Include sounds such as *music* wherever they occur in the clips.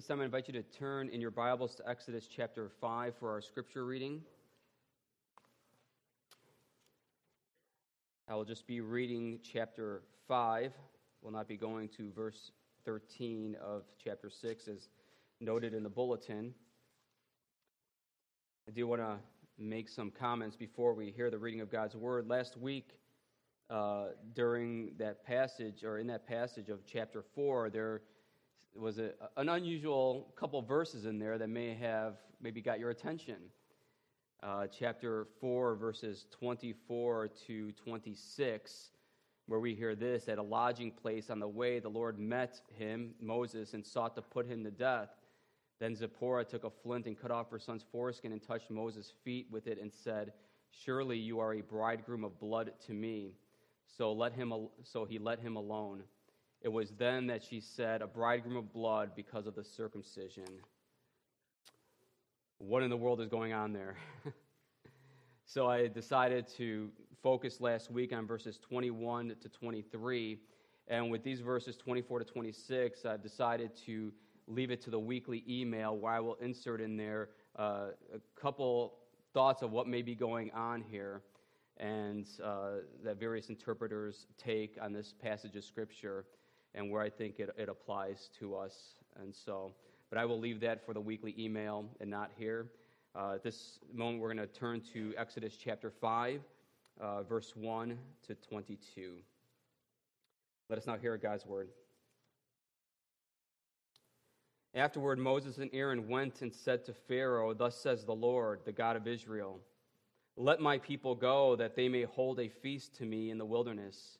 this time, I invite you to turn in your Bibles to Exodus chapter 5 for our scripture reading. I will just be reading chapter 5. We'll not be going to verse 13 of chapter 6 as noted in the bulletin. I do want to make some comments before we hear the reading of God's word. Last week, uh, during that passage, or in that passage of chapter 4, there was a, an unusual couple verses in there that may have maybe got your attention. Uh, chapter 4, verses 24 to 26, where we hear this At a lodging place on the way, the Lord met him, Moses, and sought to put him to death. Then Zipporah took a flint and cut off her son's foreskin and touched Moses' feet with it and said, Surely you are a bridegroom of blood to me. So, let him, so he let him alone. It was then that she said, A bridegroom of blood because of the circumcision. What in the world is going on there? *laughs* so I decided to focus last week on verses 21 to 23. And with these verses 24 to 26, I've decided to leave it to the weekly email where I will insert in there uh, a couple thoughts of what may be going on here and uh, that various interpreters take on this passage of Scripture and where I think it, it applies to us. And so, but I will leave that for the weekly email and not here. Uh, at this moment, we're going to turn to Exodus chapter 5, uh, verse 1 to 22. Let us now hear God's word. Afterward, Moses and Aaron went and said to Pharaoh, Thus says the Lord, the God of Israel, Let my people go, that they may hold a feast to me in the wilderness.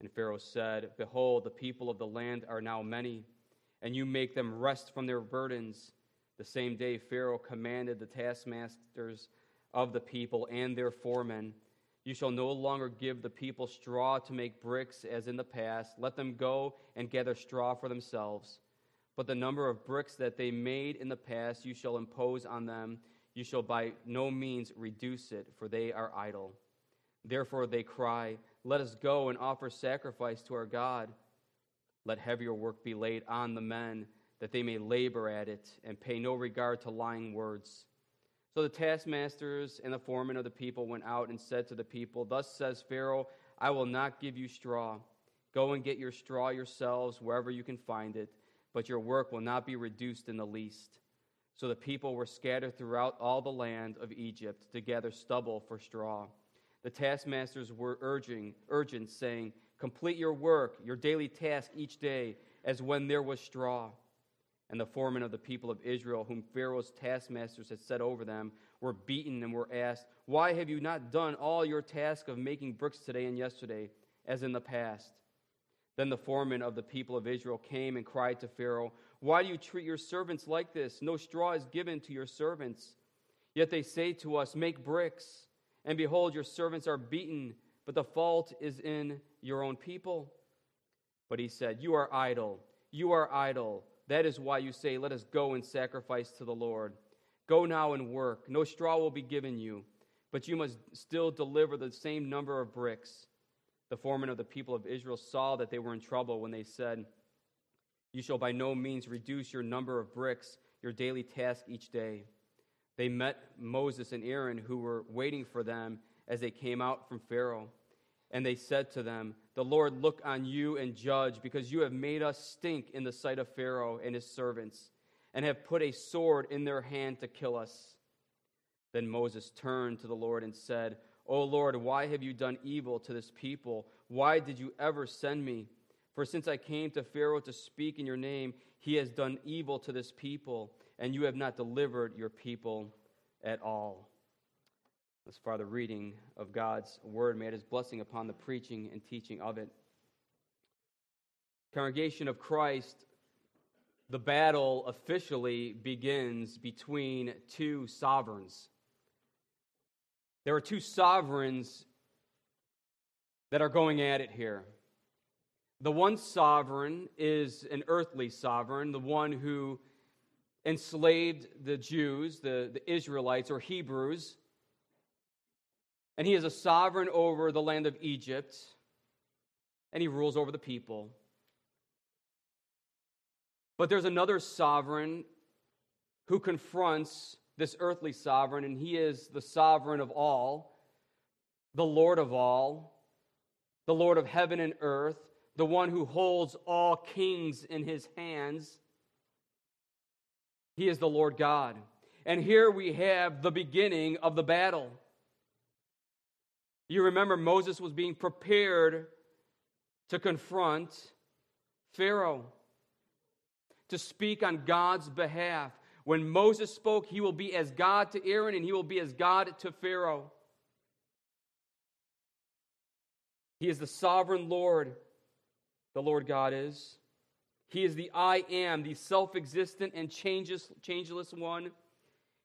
And Pharaoh said, Behold, the people of the land are now many, and you make them rest from their burdens. The same day Pharaoh commanded the taskmasters of the people and their foremen, You shall no longer give the people straw to make bricks as in the past. Let them go and gather straw for themselves. But the number of bricks that they made in the past you shall impose on them. You shall by no means reduce it, for they are idle. Therefore they cry, let us go and offer sacrifice to our God. Let heavier work be laid on the men, that they may labor at it and pay no regard to lying words. So the taskmasters and the foremen of the people went out and said to the people, Thus says Pharaoh, I will not give you straw. Go and get your straw yourselves wherever you can find it, but your work will not be reduced in the least. So the people were scattered throughout all the land of Egypt to gather stubble for straw. The taskmasters were urging, urgent, saying, Complete your work, your daily task each day, as when there was straw. And the foremen of the people of Israel, whom Pharaoh's taskmasters had set over them, were beaten and were asked, Why have you not done all your task of making bricks today and yesterday, as in the past? Then the foreman of the people of Israel came and cried to Pharaoh, Why do you treat your servants like this? No straw is given to your servants. Yet they say to us, Make bricks. And behold, your servants are beaten, but the fault is in your own people. But he said, You are idle. You are idle. That is why you say, Let us go and sacrifice to the Lord. Go now and work. No straw will be given you, but you must still deliver the same number of bricks. The foreman of the people of Israel saw that they were in trouble when they said, You shall by no means reduce your number of bricks, your daily task each day. They met Moses and Aaron, who were waiting for them as they came out from Pharaoh. And they said to them, The Lord look on you and judge, because you have made us stink in the sight of Pharaoh and his servants, and have put a sword in their hand to kill us. Then Moses turned to the Lord and said, O Lord, why have you done evil to this people? Why did you ever send me? For since I came to Pharaoh to speak in your name, he has done evil to this people and you have not delivered your people at all. As far the reading of God's word, may it his blessing upon the preaching and teaching of it. Congregation of Christ, the battle officially begins between two sovereigns. There are two sovereigns that are going at it here. The one sovereign is an earthly sovereign, the one who enslaved the Jews, the, the Israelites or Hebrews. And he is a sovereign over the land of Egypt, and he rules over the people. But there's another sovereign who confronts this earthly sovereign, and he is the sovereign of all, the Lord of all, the Lord of heaven and earth, the one who holds all kings in his hands. He is the Lord God. And here we have the beginning of the battle. You remember Moses was being prepared to confront Pharaoh, to speak on God's behalf. When Moses spoke, he will be as God to Aaron and he will be as God to Pharaoh. He is the sovereign Lord, the Lord God is. He is the I am, the self existent and changeless one.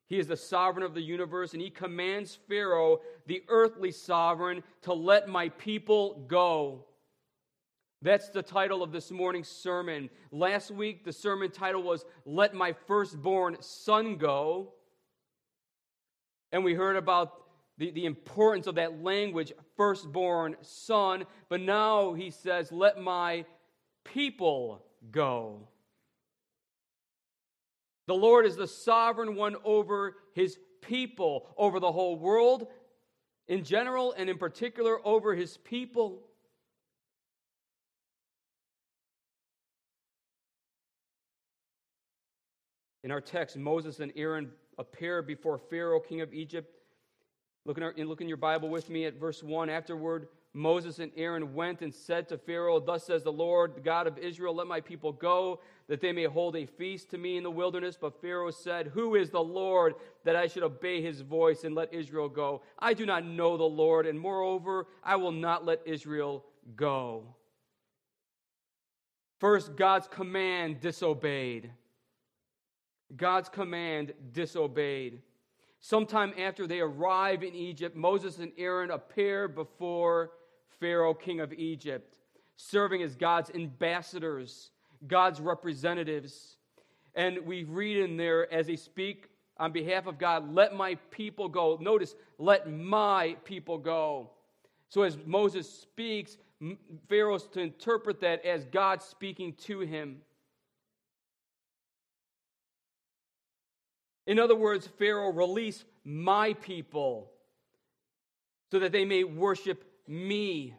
He is the sovereign of the universe, and he commands Pharaoh, the earthly sovereign, to let my people go. That's the title of this morning's sermon. Last week, the sermon title was Let My Firstborn Son Go. And we heard about the, the importance of that language, firstborn son. But now he says, Let my people go. The Lord is the sovereign one over his people, over the whole world in general, and in particular over his people. In our text, Moses and Aaron appear before Pharaoh, king of Egypt. Look in, our, look in your Bible with me at verse 1. Afterward, Moses and Aaron went and said to Pharaoh, Thus says the Lord, the God of Israel, let my people go, that they may hold a feast to me in the wilderness. But Pharaoh said, Who is the Lord that I should obey his voice and let Israel go? I do not know the Lord, and moreover, I will not let Israel go. First, God's command disobeyed. God's command disobeyed. Sometime after they arrive in Egypt, Moses and Aaron appear before Pharaoh, king of Egypt, serving as God's ambassadors, God's representatives. And we read in there as they speak on behalf of God, let my people go. Notice, let my people go. So as Moses speaks, Pharaoh's to interpret that as God speaking to him. In other words, Pharaoh, release my people so that they may worship me.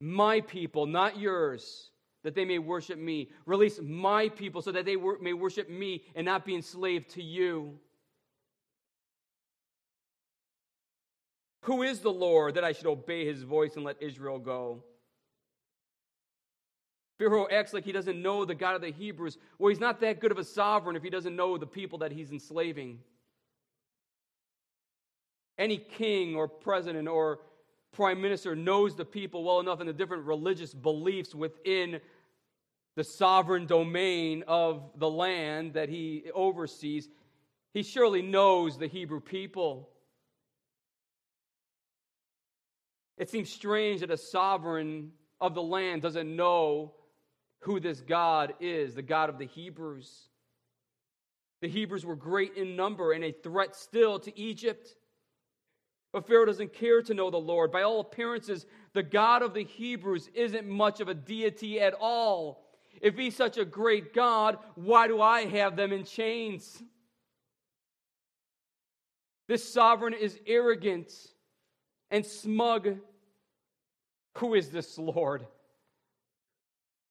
My people, not yours, that they may worship me. Release my people so that they wor- may worship me and not be enslaved to you. Who is the Lord that I should obey his voice and let Israel go? Pharaoh acts like he doesn't know the God of the Hebrews. Well, he's not that good of a sovereign if he doesn't know the people that he's enslaving. Any king or president or prime minister knows the people well enough and the different religious beliefs within the sovereign domain of the land that he oversees. He surely knows the Hebrew people. It seems strange that a sovereign of the land doesn't know who this God is, the God of the Hebrews. The Hebrews were great in number and a threat still to Egypt. But Pharaoh doesn't care to know the Lord. By all appearances, the God of the Hebrews isn't much of a deity at all. If he's such a great God, why do I have them in chains? This sovereign is arrogant and smug. Who is this Lord?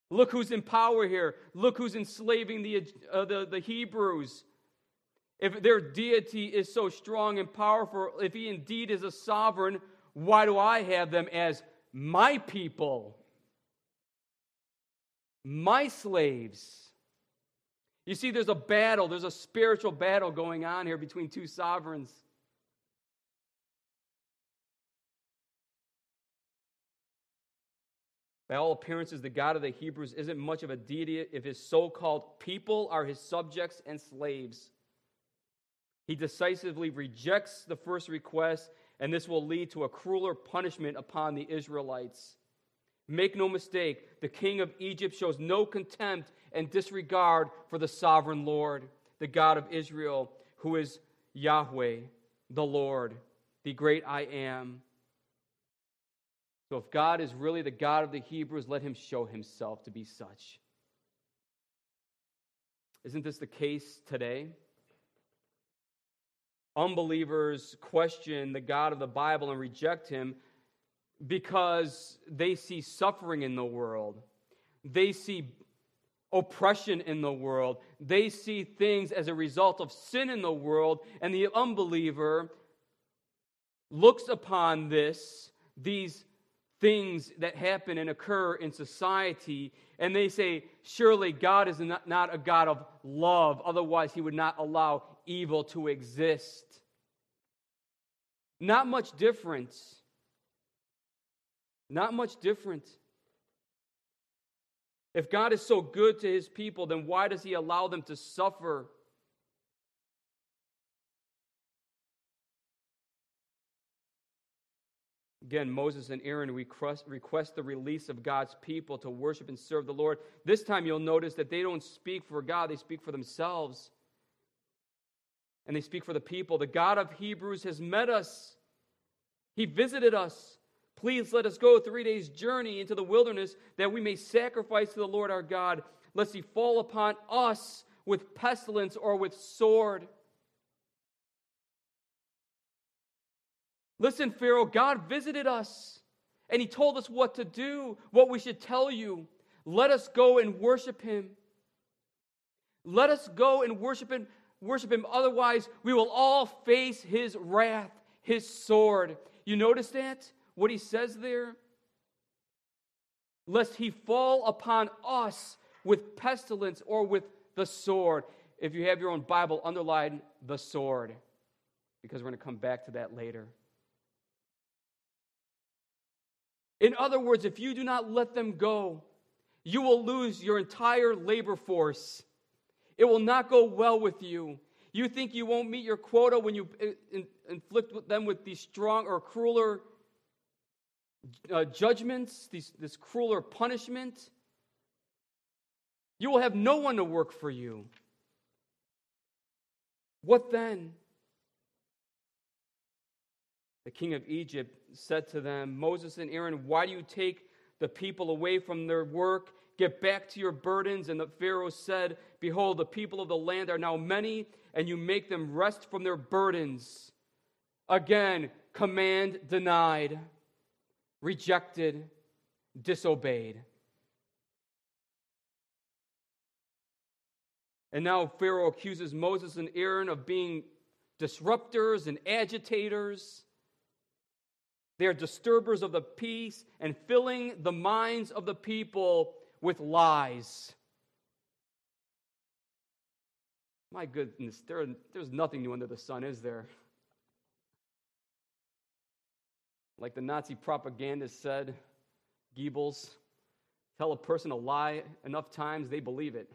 Look who's in power here. Look who's enslaving the, uh, the, the Hebrews. If their deity is so strong and powerful, if he indeed is a sovereign, why do I have them as my people? My slaves. You see, there's a battle, there's a spiritual battle going on here between two sovereigns. By all appearances, the God of the Hebrews isn't much of a deity if his so called people are his subjects and slaves. He decisively rejects the first request, and this will lead to a crueler punishment upon the Israelites. Make no mistake, the king of Egypt shows no contempt and disregard for the sovereign Lord, the God of Israel, who is Yahweh, the Lord, the great I am. So if God is really the God of the Hebrews, let him show himself to be such. Isn't this the case today? Unbelievers question the God of the Bible and reject him because they see suffering in the world. They see oppression in the world. They see things as a result of sin in the world, and the unbeliever looks upon this, these things that happen and occur in society, and they say, Surely God is not, a God of love, otherwise, He would not allow evil to exist. Not much difference. Not much different. If God is so good to his people, then why does he allow them to suffer? Again, Moses and Aaron request, request the release of God's people to worship and serve the Lord. This time you'll notice that they don't speak for God, they speak for themselves. And they speak for the people. The God of Hebrews has met us, He visited us. Please let us go three days' journey into the wilderness that we may sacrifice to the Lord our God, lest he fall upon us with pestilence or with sword. Listen, Pharaoh, God visited us and he told us what to do, what we should tell you. Let us go and worship him. Let us go and worship him, worship him. Otherwise, we will all face his wrath, his sword. You notice that? what he says there? Lest he fall upon us with pestilence or with the sword. If you have your own Bible, underline the sword, because we're going to come back to that later. In other words, if you do not let them go, you will lose your entire labor force. It will not go well with you. You think you won't meet your quota when you inflict them with these strong or crueler uh, judgments, these, this crueler punishment, you will have no one to work for you. What then? The king of Egypt said to them, Moses and Aaron, why do you take the people away from their work? Get back to your burdens. And the Pharaoh said, Behold, the people of the land are now many, and you make them rest from their burdens. Again, command denied rejected, disobeyed. And now Pharaoh accuses Moses and Aaron of being disruptors and agitators. They are disturbers of the peace and filling the minds of the people with lies. My goodness, there, there's nothing new under the sun, is there? Like the Nazi propagandist said, Goebbels, tell a person a lie enough times, they believe it.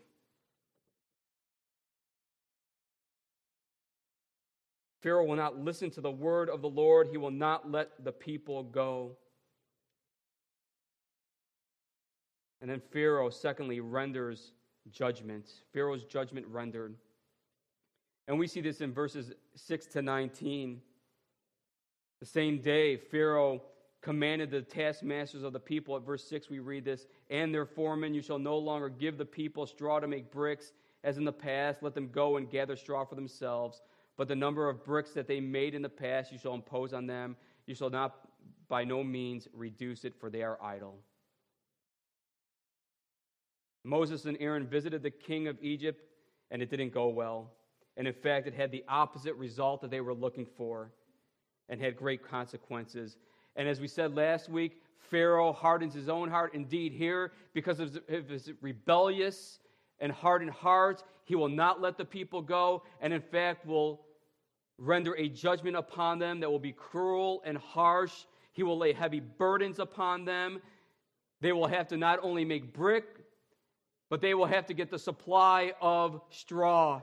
Pharaoh will not listen to the word of the Lord. He will not let the people go. And then Pharaoh, secondly, renders judgment. Pharaoh's judgment rendered. And we see this in verses 6 to 19. The same day, Pharaoh commanded the taskmasters of the people. At verse 6, we read this and their foremen, you shall no longer give the people straw to make bricks as in the past. Let them go and gather straw for themselves. But the number of bricks that they made in the past, you shall impose on them. You shall not by no means reduce it, for they are idle. Moses and Aaron visited the king of Egypt, and it didn't go well. And in fact, it had the opposite result that they were looking for and had great consequences. And as we said last week, Pharaoh hardens his own heart. Indeed, here, because of his rebellious and hardened heart, he will not let the people go, and in fact, will render a judgment upon them that will be cruel and harsh. He will lay heavy burdens upon them. They will have to not only make brick, but they will have to get the supply of straw.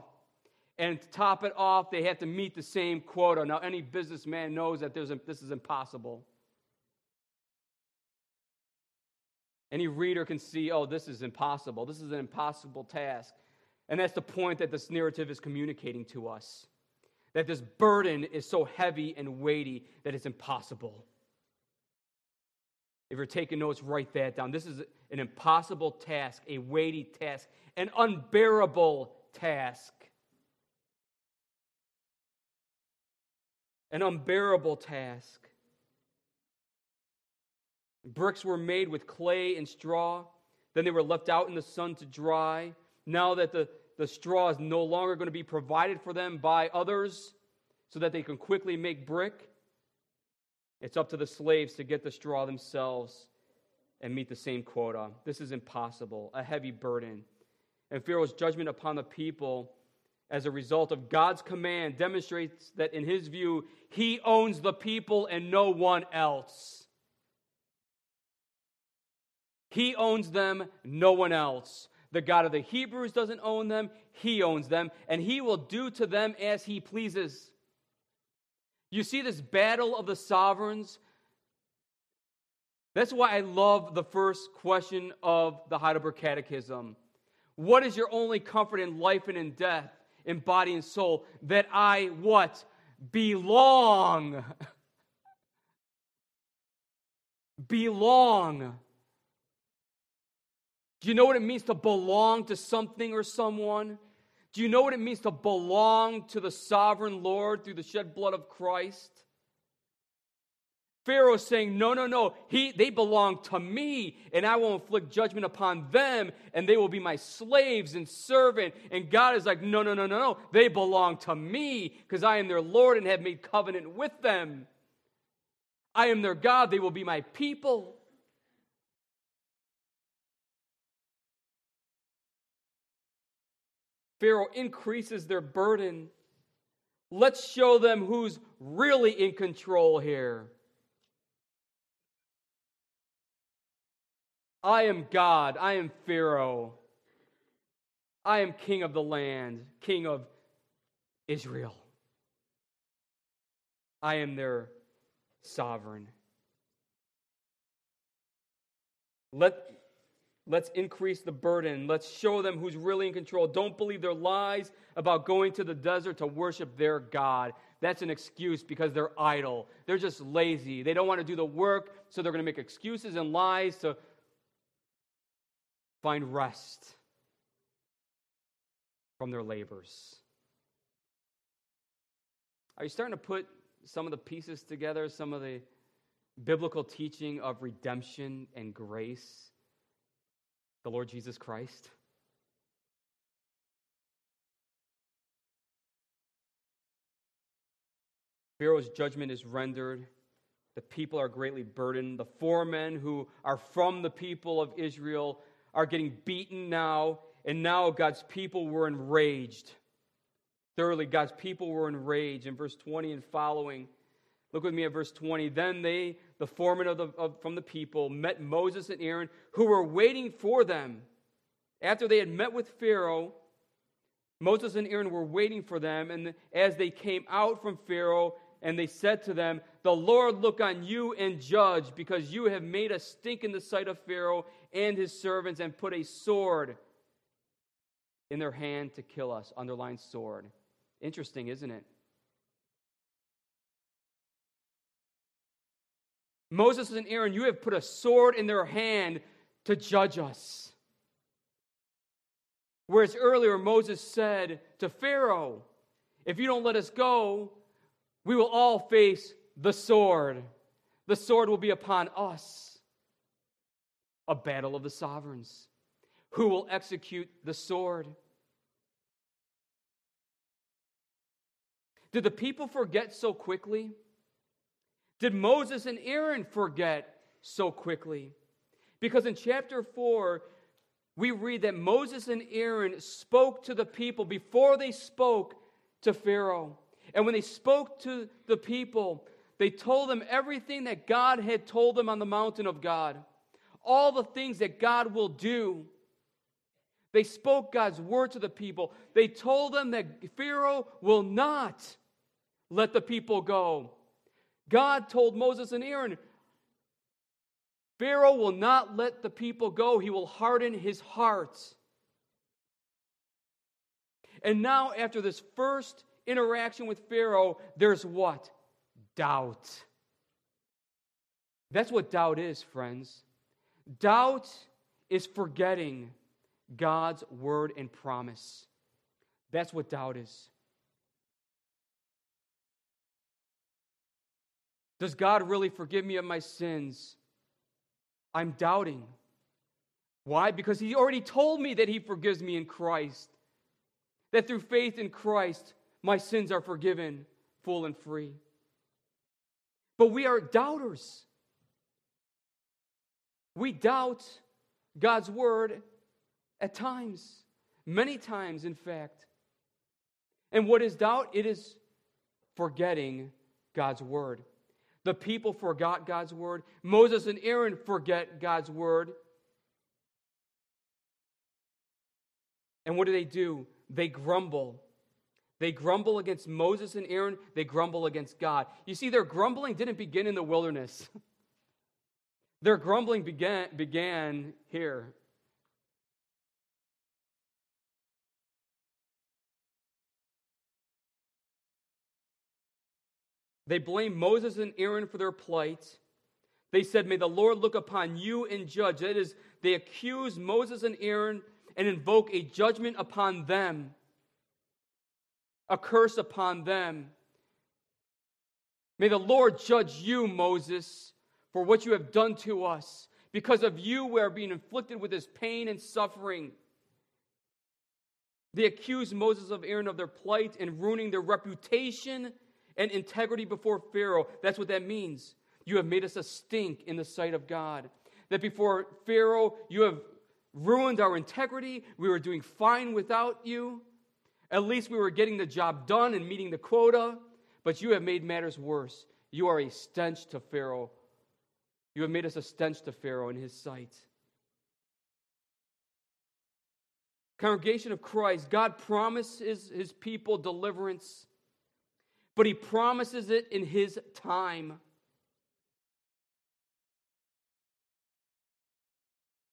And to top it off, they have to meet the same quota. Now, any businessman knows that a, this is impossible. Any reader can see, oh, this is impossible. This is an impossible task. And that's the point that this narrative is communicating to us that this burden is so heavy and weighty that it's impossible. If you're taking notes, write that down. This is an impossible task, a weighty task, an unbearable task. An unbearable task. Bricks were made with clay and straw. Then they were left out in the sun to dry. Now that the, the straw is no longer going to be provided for them by others so that they can quickly make brick, it's up to the slaves to get the straw themselves and meet the same quota. This is impossible, a heavy burden. And Pharaoh's judgment upon the people as a result of God's command demonstrates that in his view, he owns the people and no one else. He owns them, no one else. The God of the Hebrews doesn't own them, He owns them, and He will do to them as He pleases. You see this battle of the sovereigns? That's why I love the first question of the Heidelberg Catechism. What is your only comfort in life and in death, in body and soul? That I what? Belong. *laughs* belong. Do you know what it means to belong to something or someone? Do you know what it means to belong to the sovereign Lord through the shed blood of Christ? Pharaoh saying, No, no, no. He, they belong to me, and I will inflict judgment upon them, and they will be my slaves and servant. And God is like, No, no, no, no, no. They belong to me because I am their Lord and have made covenant with them. I am their God. They will be my people. Pharaoh increases their burden. Let's show them who's really in control here. I am God. I am Pharaoh. I am king of the land, king of Israel. I am their sovereign. Let, Let's increase the burden. Let's show them who's really in control. Don't believe their lies about going to the desert to worship their God. That's an excuse because they're idle. They're just lazy. They don't want to do the work, so they're going to make excuses and lies to find rest from their labors. Are you starting to put some of the pieces together, some of the biblical teaching of redemption and grace? The Lord Jesus Christ? Pharaoh's judgment is rendered. The people are greatly burdened. The four men who are from the people of Israel are getting beaten now, and now God's people were enraged. Thoroughly, God's people were enraged. In verse 20 and following, look with me at verse 20. Then they the foreman of the, of, from the people, met Moses and Aaron, who were waiting for them. After they had met with Pharaoh, Moses and Aaron were waiting for them. And as they came out from Pharaoh, and they said to them, The Lord look on you and judge, because you have made us stink in the sight of Pharaoh and his servants, and put a sword in their hand to kill us. Underline sword. Interesting, isn't it? Moses and Aaron, you have put a sword in their hand to judge us. Whereas earlier Moses said to Pharaoh, If you don't let us go, we will all face the sword. The sword will be upon us. A battle of the sovereigns. Who will execute the sword? Did the people forget so quickly? Did Moses and Aaron forget so quickly? Because in chapter 4, we read that Moses and Aaron spoke to the people before they spoke to Pharaoh. And when they spoke to the people, they told them everything that God had told them on the mountain of God. all the things that God will do. They spoke God's word to the people. They told them that Pharaoh will not let the people go. God told Moses and Aaron, Pharaoh will not let the people go. He will harden his heart. And now, after this first interaction with Pharaoh, there's what? Doubt. That's what doubt is, friends. Doubt is forgetting God's word and promise. That's what doubt is. Does God really forgive me of my sins? I'm doubting. Why? Because He already told me that He forgives me in Christ. That through faith in Christ, my sins are forgiven full and free. But we are doubters. We doubt God's word at times, many times, in fact. And what is doubt? It is forgetting God's word. The people forgot God's word. Moses and Aaron forget God's word. And what do they do? They grumble. They grumble against Moses and Aaron. They grumble against God. You see, their grumbling didn't begin in the wilderness. *laughs* their grumbling began, began here They blamed Moses and Aaron for their plight. They said, May the Lord look upon you and judge. That is, they accuse Moses and Aaron and invoke a judgment upon them, a curse upon them. May the Lord judge you, Moses, for what you have done to us. Because of you, we are being inflicted with this pain and suffering. They accuse Moses of Aaron of their plight and ruining their reputation and integrity before Pharaoh. That's what that means. You have made us a stink in the sight of God. That before Pharaoh, you have ruined our integrity. We were doing fine without you. At least we were getting the job done and meeting the quota. But you have made matters worse. You are a stench to Pharaoh. You have made us a stench to Pharaoh in his sight. Congregation of Christ, God promises his people deliverance but he promises it in his time.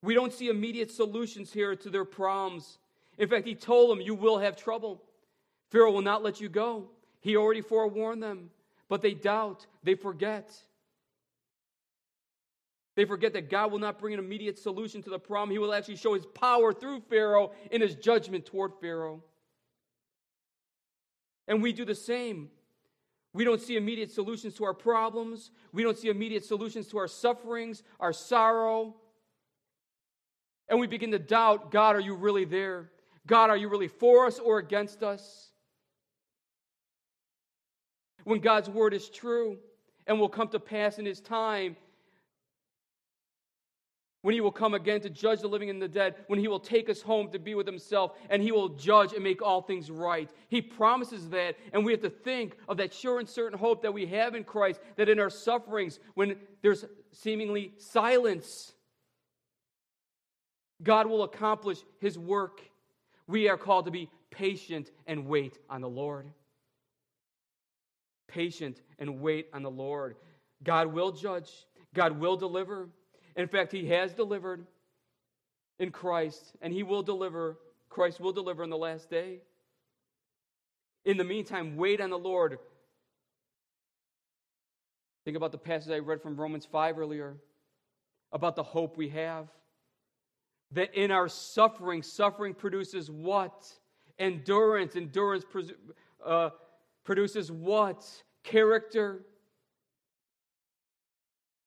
We don't see immediate solutions here to their problems. In fact, he told them, You will have trouble. Pharaoh will not let you go. He already forewarned them, but they doubt, they forget. They forget that God will not bring an immediate solution to the problem. He will actually show his power through Pharaoh in his judgment toward Pharaoh. And we do the same. We don't see immediate solutions to our problems. We don't see immediate solutions to our sufferings, our sorrow. And we begin to doubt God, are you really there? God, are you really for us or against us? When God's word is true and will come to pass in his time, when he will come again to judge the living and the dead, when he will take us home to be with himself, and he will judge and make all things right. He promises that, and we have to think of that sure and certain hope that we have in Christ, that in our sufferings, when there's seemingly silence, God will accomplish his work. We are called to be patient and wait on the Lord. Patient and wait on the Lord. God will judge, God will deliver. In fact, he has delivered in Christ, and he will deliver. Christ will deliver in the last day. In the meantime, wait on the Lord. Think about the passage I read from Romans 5 earlier about the hope we have. That in our suffering, suffering produces what? Endurance. Endurance uh, produces what? Character.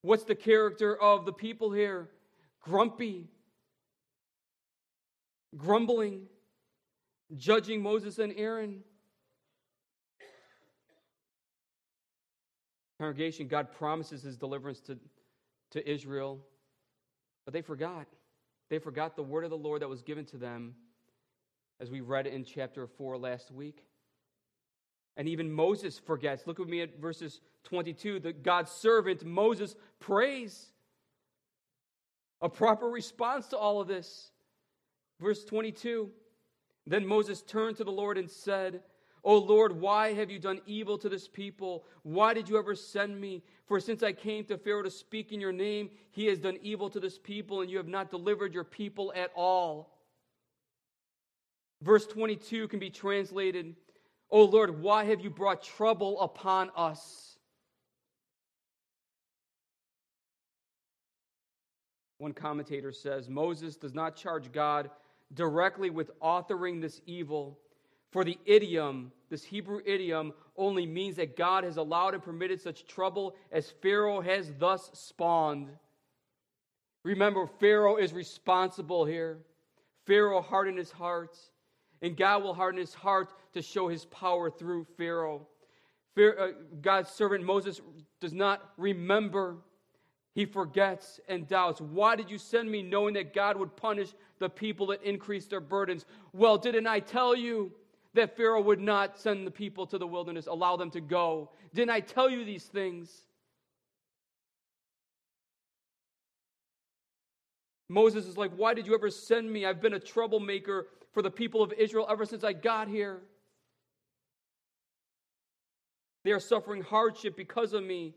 What's the character of the people here? Grumpy, grumbling, judging Moses and Aaron. Congregation, God promises his deliverance to, to Israel, but they forgot. They forgot the word of the Lord that was given to them, as we read in chapter 4 last week. And even Moses forgets. Look with me at verses 22. The God's servant Moses prays. a proper response to all of this. Verse 22 Then Moses turned to the Lord and said, O Lord, why have you done evil to this people? Why did you ever send me? For since I came to Pharaoh to speak in your name, he has done evil to this people, and you have not delivered your people at all. Verse 22 can be translated, O Lord, why have you brought trouble upon us? One commentator says Moses does not charge God directly with authoring this evil for the idiom, this Hebrew idiom, only means that God has allowed and permitted such trouble as Pharaoh has thus spawned. Remember, Pharaoh is responsible here. Pharaoh hardened his heart, and God will harden his heart to show his power through Pharaoh. Uh, God's servant Moses does not remember. He forgets and doubts. Why did you send me knowing that God would punish the people that increased their burdens? Well, didn't I tell you? that Pharaoh would not send the people to the wilderness, allow them to go. Didn't I tell you these things? Moses is like, Why did you ever send me? I've been a troublemaker for the people of Israel ever since I got here. They are suffering hardship because of me.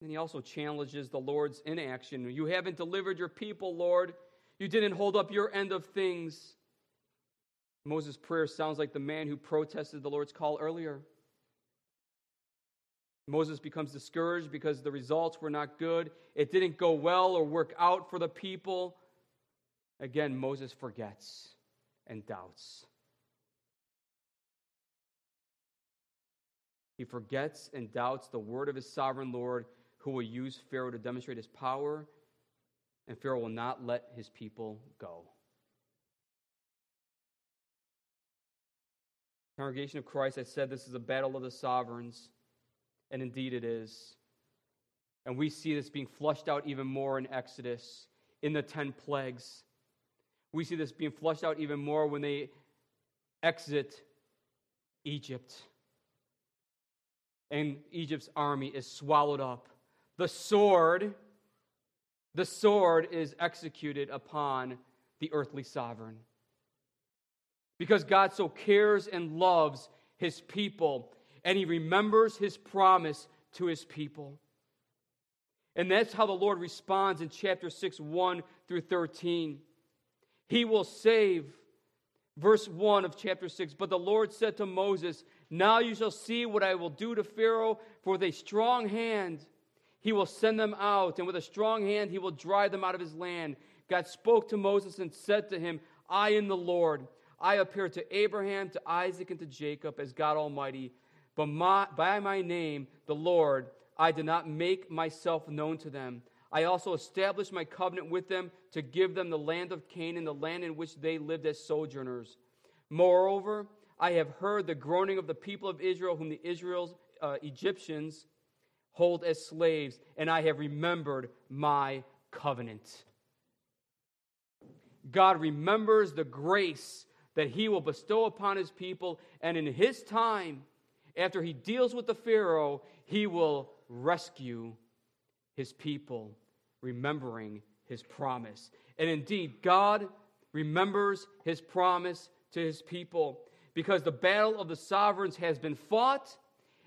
And he also challenges the Lord's inaction. You haven't delivered your people, Lord. You didn't hold up your end of things. Moses' prayer sounds like the man who protested the Lord's call earlier. Moses becomes discouraged because the results were not good. It didn't go well or work out for the people. Again, Moses forgets and doubts. He forgets and doubts the word of his sovereign Lord who will use Pharaoh to demonstrate his power and Pharaoh will not let his people go. Congregation of Christ, I said this is a battle of the sovereigns, and indeed it is. And we see this being flushed out even more in Exodus, in the 10 plagues. We see this being flushed out even more when they exit Egypt. And Egypt's army is swallowed up. The sword the sword is executed upon the earthly sovereign. Because God so cares and loves his people, and he remembers his promise to his people. And that's how the Lord responds in chapter 6, 1 through 13. He will save, verse 1 of chapter 6. But the Lord said to Moses, Now you shall see what I will do to Pharaoh, for with a strong hand he will send them out, and with a strong hand he will drive them out of his land. God spoke to Moses and said to him, I am the Lord. I appeared to Abraham, to Isaac, and to Jacob as God Almighty. But my, by my name, the Lord, I did not make myself known to them. I also established my covenant with them to give them the land of Canaan, the land in which they lived as sojourners. Moreover, I have heard the groaning of the people of Israel, whom the Israel's uh, Egyptians hold as slaves, and I have remembered my covenant. God remembers the grace that he will bestow upon his people, and in his time, after he deals with the Pharaoh, he will rescue his people, remembering his promise. And indeed, God remembers his promise to his people because the battle of the sovereigns has been fought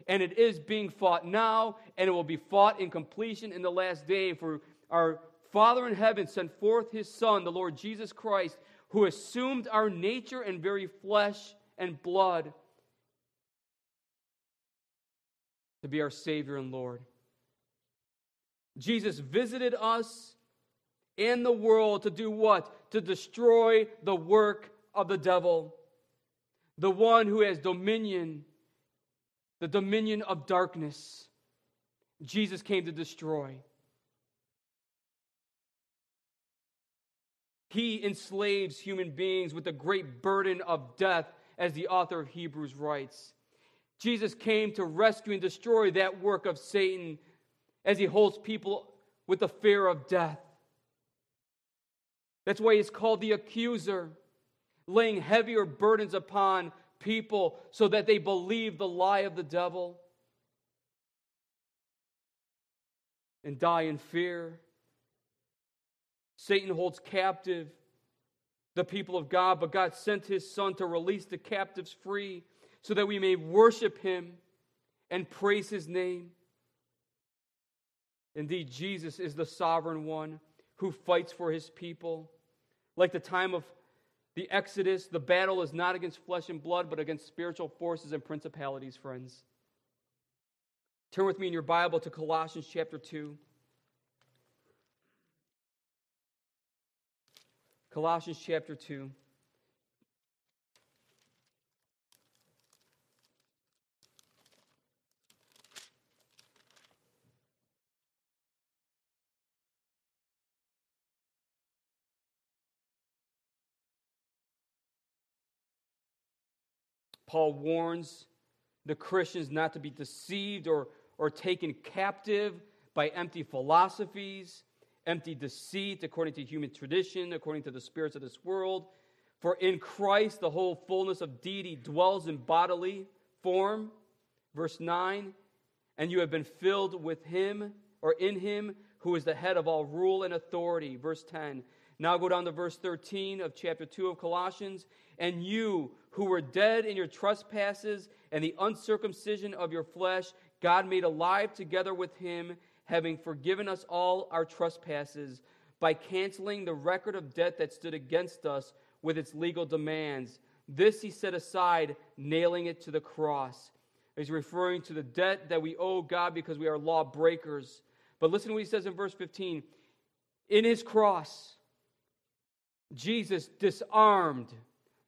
and it is being fought now, and it will be fought in completion in the last day. For our Father in heaven sent forth his Son, the Lord Jesus Christ, who assumed our nature and very flesh and blood to be our Savior and Lord. Jesus visited us in the world to do what? To destroy the work of the devil, the one who has dominion the dominion of darkness, Jesus came to destroy. He enslaves human beings with the great burden of death, as the author of Hebrews writes. Jesus came to rescue and destroy that work of Satan as he holds people with the fear of death. That's why he's called the accuser, laying heavier burdens upon people so that they believe the lie of the devil. and die in fear. Satan holds captive the people of God, but God sent his Son to release the captives free so that we may worship him and praise his name. Indeed, Jesus is the sovereign one who fights for his people. Like the time of the Exodus, the battle is not against flesh and blood, but against spiritual forces and principalities, friends. Turn with me in your Bible to Colossians chapter 2. Colossians chapter 2. Paul warns the Christians not to be deceived or, or taken captive by empty philosophies empty deceit according to human tradition, according to the spirits of this world. For in Christ the whole fullness of deity dwells in bodily form. Verse 9, and you have been filled with him or in him who is the head of all rule and authority. Verse 10. Now go down to verse 13 of chapter 2 of Colossians. And you who were dead in your trespasses and the uncircumcision of your flesh, God made alive together with him having forgiven us all our trespasses by canceling the record of debt that stood against us with its legal demands. This he set aside, nailing it to the cross. He's referring to the debt that we owe God because we are lawbreakers. But listen to what he says in verse 15. In his cross, Jesus disarmed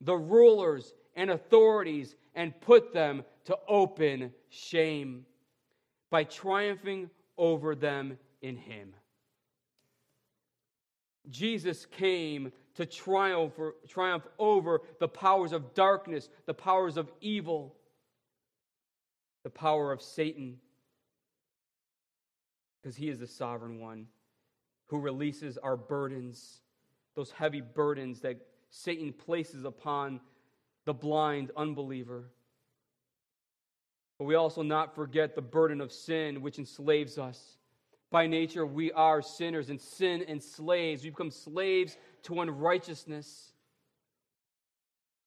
the rulers and authorities and put them to open shame by triumphing over them in him. Jesus came to triumph, triumph over the powers of darkness, the powers of evil, the power of Satan, because he is the sovereign one who releases our burdens, those heavy burdens that Satan places upon the blind unbeliever. But we also not forget the burden of sin which enslaves us. By nature, we are sinners, and sin enslaves. We become slaves to unrighteousness.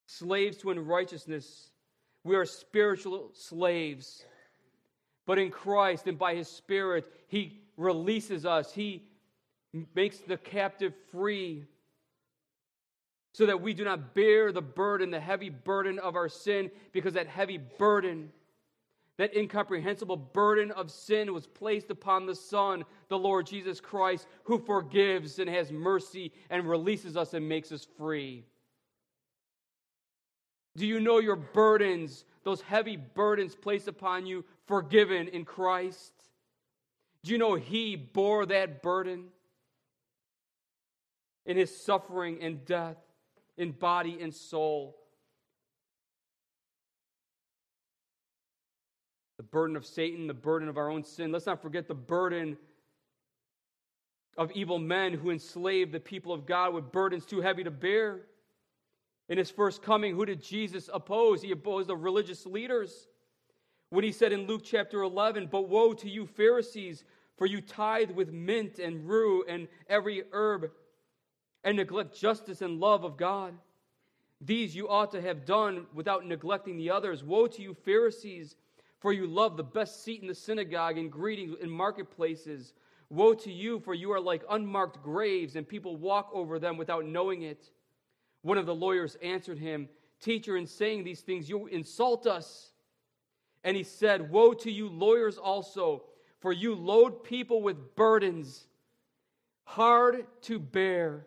Slaves to unrighteousness. We are spiritual slaves. But in Christ and by His Spirit, He releases us. He makes the captive free so that we do not bear the burden, the heavy burden of our sin, because that heavy burden that incomprehensible burden of sin was placed upon the Son, the Lord Jesus Christ, who forgives and has mercy and releases us and makes us free. Do you know your burdens, those heavy burdens placed upon you, forgiven in Christ? Do you know He bore that burden in His suffering and death, in body and soul? the burden of Satan, the burden of our own sin. Let's not forget the burden of evil men who enslaved the people of God with burdens too heavy to bear. In his first coming, who did Jesus oppose? He opposed the religious leaders. When he said in Luke chapter 11, But woe to you, Pharisees, for you tithe with mint and rue and every herb, and neglect justice and love of God. These you ought to have done without neglecting the others. Woe to you, Pharisees! For you love the best seat in the synagogue and greetings in marketplaces. Woe to you, for you are like unmarked graves, and people walk over them without knowing it. One of the lawyers answered him, Teacher, in saying these things, you insult us. And he said, Woe to you, lawyers also, for you load people with burdens hard to bear.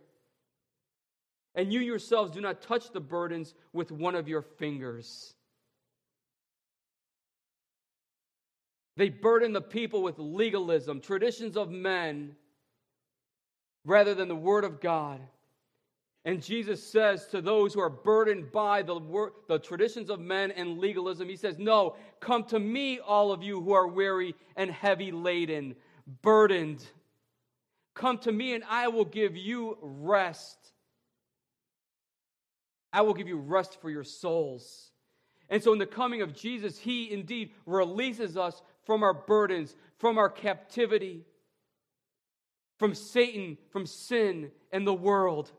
And you yourselves do not touch the burdens with one of your fingers. They burden the people with legalism, traditions of men, rather than the Word of God. And Jesus says to those who are burdened by the, the traditions of men and legalism, He says, No, come to me, all of you who are weary and heavy laden, burdened. Come to me, and I will give you rest. I will give you rest for your souls. And so, in the coming of Jesus, He indeed releases us from our burdens, from our captivity. from Satan, from sin, and the world.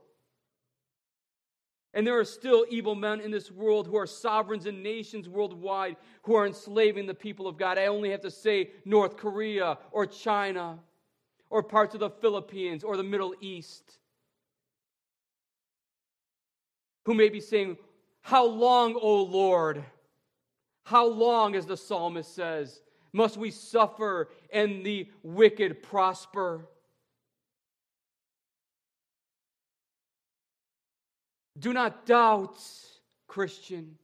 And there are still evil men in this world who are sovereigns in nations worldwide who are enslaving the people of God. I only have to say North Korea or China or parts of the Philippines or the Middle East. Who may be saying, How long, O Lord? How long, as the psalmist says, must we suffer and the wicked prosper? Do not doubt, Christian.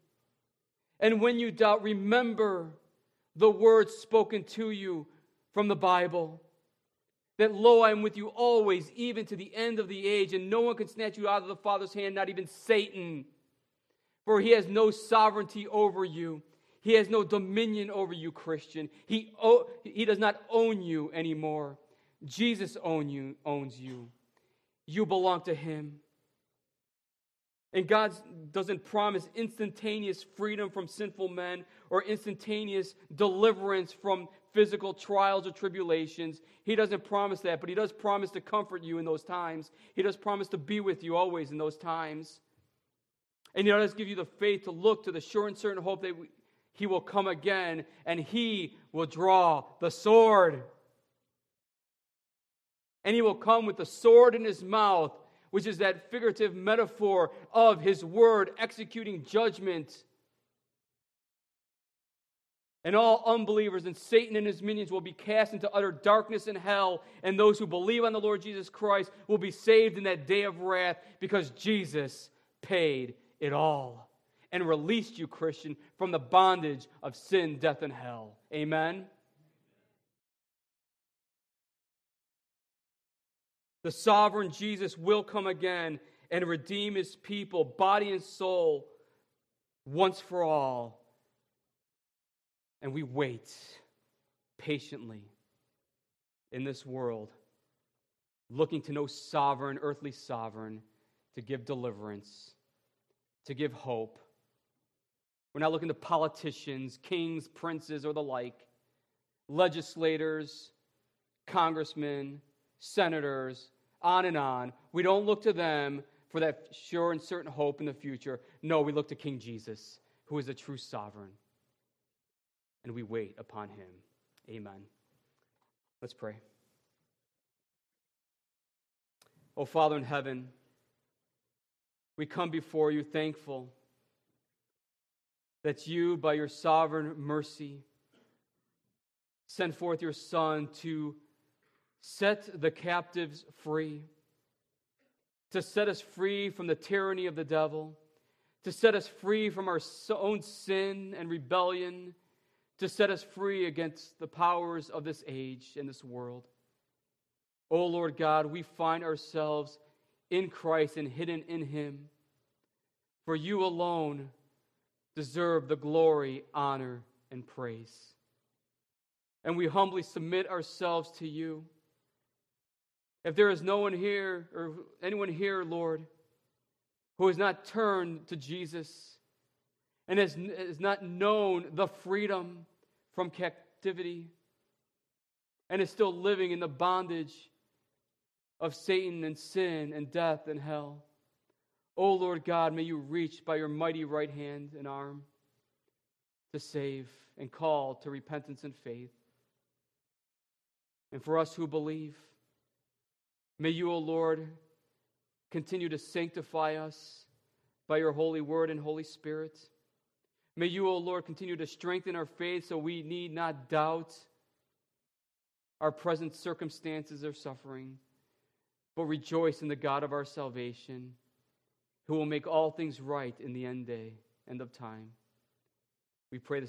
And when you doubt, remember the words spoken to you from the Bible that, lo, I am with you always, even to the end of the age, and no one can snatch you out of the Father's hand, not even Satan. For he has no sovereignty over you. He has no dominion over you, Christian. He, he does not own you anymore. Jesus own you, owns you. You belong to him. And God doesn't promise instantaneous freedom from sinful men or instantaneous deliverance from physical trials or tribulations. He doesn't promise that, but He does promise to comfort you in those times. He does promise to be with you always in those times. And He does give you the faith to look to the sure and certain hope that He will come again and He will draw the sword. And He will come with the sword in His mouth which is that figurative metaphor of his word executing judgment. And all unbelievers and Satan and his minions will be cast into utter darkness and hell, and those who believe on the Lord Jesus Christ will be saved in that day of wrath because Jesus paid it all and released you, Christian, from the bondage of sin, death, and hell. Amen. The sovereign Jesus will come again and redeem his people, body and soul, once for all. And we wait patiently in this world, looking to no sovereign, earthly sovereign, to give deliverance, to give hope. We're not looking to politicians, kings, princes, or the like, legislators, congressmen, senators, on and on. We don't look to them for that sure and certain hope in the future. No, we look to King Jesus, who is a true sovereign. And we wait upon him. Amen. Let's pray. Oh, Father in heaven, we come before you thankful that you, by your sovereign mercy, sent forth your Son to set the captives free, to set us free from the tyranny of the devil, to set us free from our own sin and rebellion, to set us free against the powers of this age and this world. O oh Lord God, we find ourselves in Christ and hidden in Him. For you alone deserve the glory, honor, and praise. And we humbly submit ourselves to you. If there is no one here, or anyone here, Lord, who has not turned to Jesus and has, has not known the freedom from captivity and is still living in the bondage of Satan and sin and death and hell. O oh Lord God, may you reach by your mighty right hand and arm to save and call to repentance and faith. And for us who believe, May you, O Lord, continue to sanctify us by your holy word and Holy Spirit. May you, O Lord, continue to strengthen our faith so we need not doubt our present circumstances or suffering, but rejoice in the God of our salvation, who will make all things right in the end day, end of time. We pray this